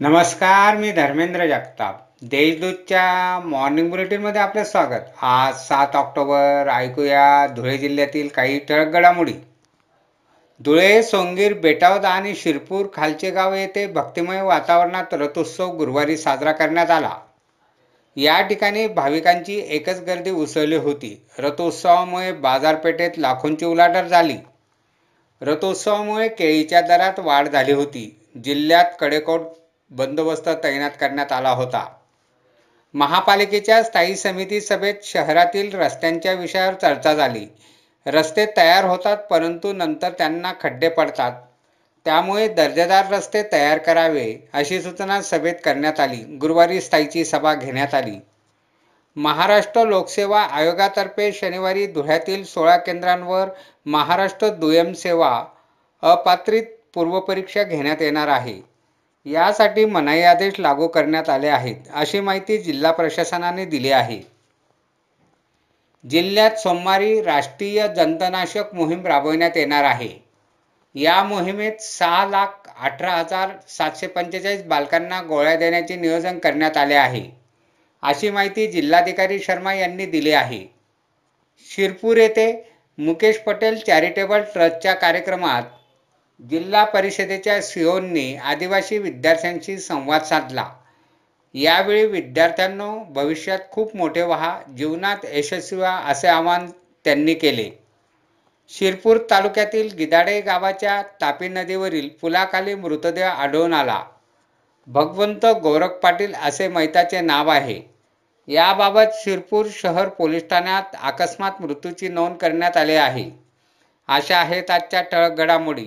नमस्कार मी धर्मेंद्र जगताप. देशदूतच्या मॉर्निंग बुलेटिनमध्ये आपलं स्वागत. आज सात ऑक्टोबर ऐकूया धुळे जिल्ह्यातील काही ठळक घडामोडी. धुळे सोंगीर बेटावद आणि शिरपूर खालचे गाव येथे भक्तिमय वातावरणात रथोत्सव गुरुवारी साजरा करण्यात आला. या ठिकाणी भाविकांची एकच गर्दी उसळली होती. रथोत्सवामुळे बाजारपेठेत लाखोंची उलाढाल झाली. रथोत्सवामुळे केळीच्या दरात वाढ झाली होती. जिल्ह्यात कडेकोट बंदोबस्त तैनात करण्यात आला होता. महापालिकेच्या स्थायी समिती सभेत शहरातील रस्त्यांच्या विषयावर चर्चा झाली. रस्ते तयार होतात परंतु नंतर त्यांना खड्डे पडतात. त्यामुळे दर्जेदार रस्ते तयार करावे अशी सूचना सभेत करण्यात आली. गुरुवारी स्थायीची सभा घेण्यात आली. महाराष्ट्र लोकसेवा आयोगातर्फे शनिवारी धुळ्यातील सोळा केंद्रांवर महाराष्ट्र दुय्यम सेवा अपात्रित पूर्वपरीक्षा घेण्यात येणार आहे. यासाठी मनाई आदेश लागू करण्यात आले आहेत अशी माहिती जिल्हा प्रशासनाने दिली आहे. जिल्ह्यात सोमवारी राष्ट्रीय जंतनाशक मोहीम राबविण्यात येणार आहे. या मोहिमेत सहा लाख अठरा हजार सातशे पंचेचाळीस बालकांना गोळ्या देण्याचे नियोजन करण्यात आले आहे अशी माहिती जिल्हाधिकारी शर्मा यांनी दिली आहे. शिरपूर येथे मुकेश पटेल चॅरिटेबल ट्रस्टच्या कार्यक्रमात जिल्हा परिषदेच्या सीओंनी आदिवासी विद्यार्थ्यांशी संवाद साधला. यावेळी विद्यार्थ्यांनो भविष्यात खूप मोठे व्हा जीवनात यशस्वी व्हा असे आवाहन त्यांनी केले. शिरपूर तालुक्यातील गिदाडे गावाच्या तापी नदीवरील पुलाखाली मृतदेह आढळून आला. भगवंत गोरख पाटील असे मैताचे नाव आहे. याबाबत शिरपूर शहर पोलीस ठाण्यात अकस्मात मृत्यूची नोंद करण्यात आली आहे. अशा आहेत आजच्या ठळक घडामोडी.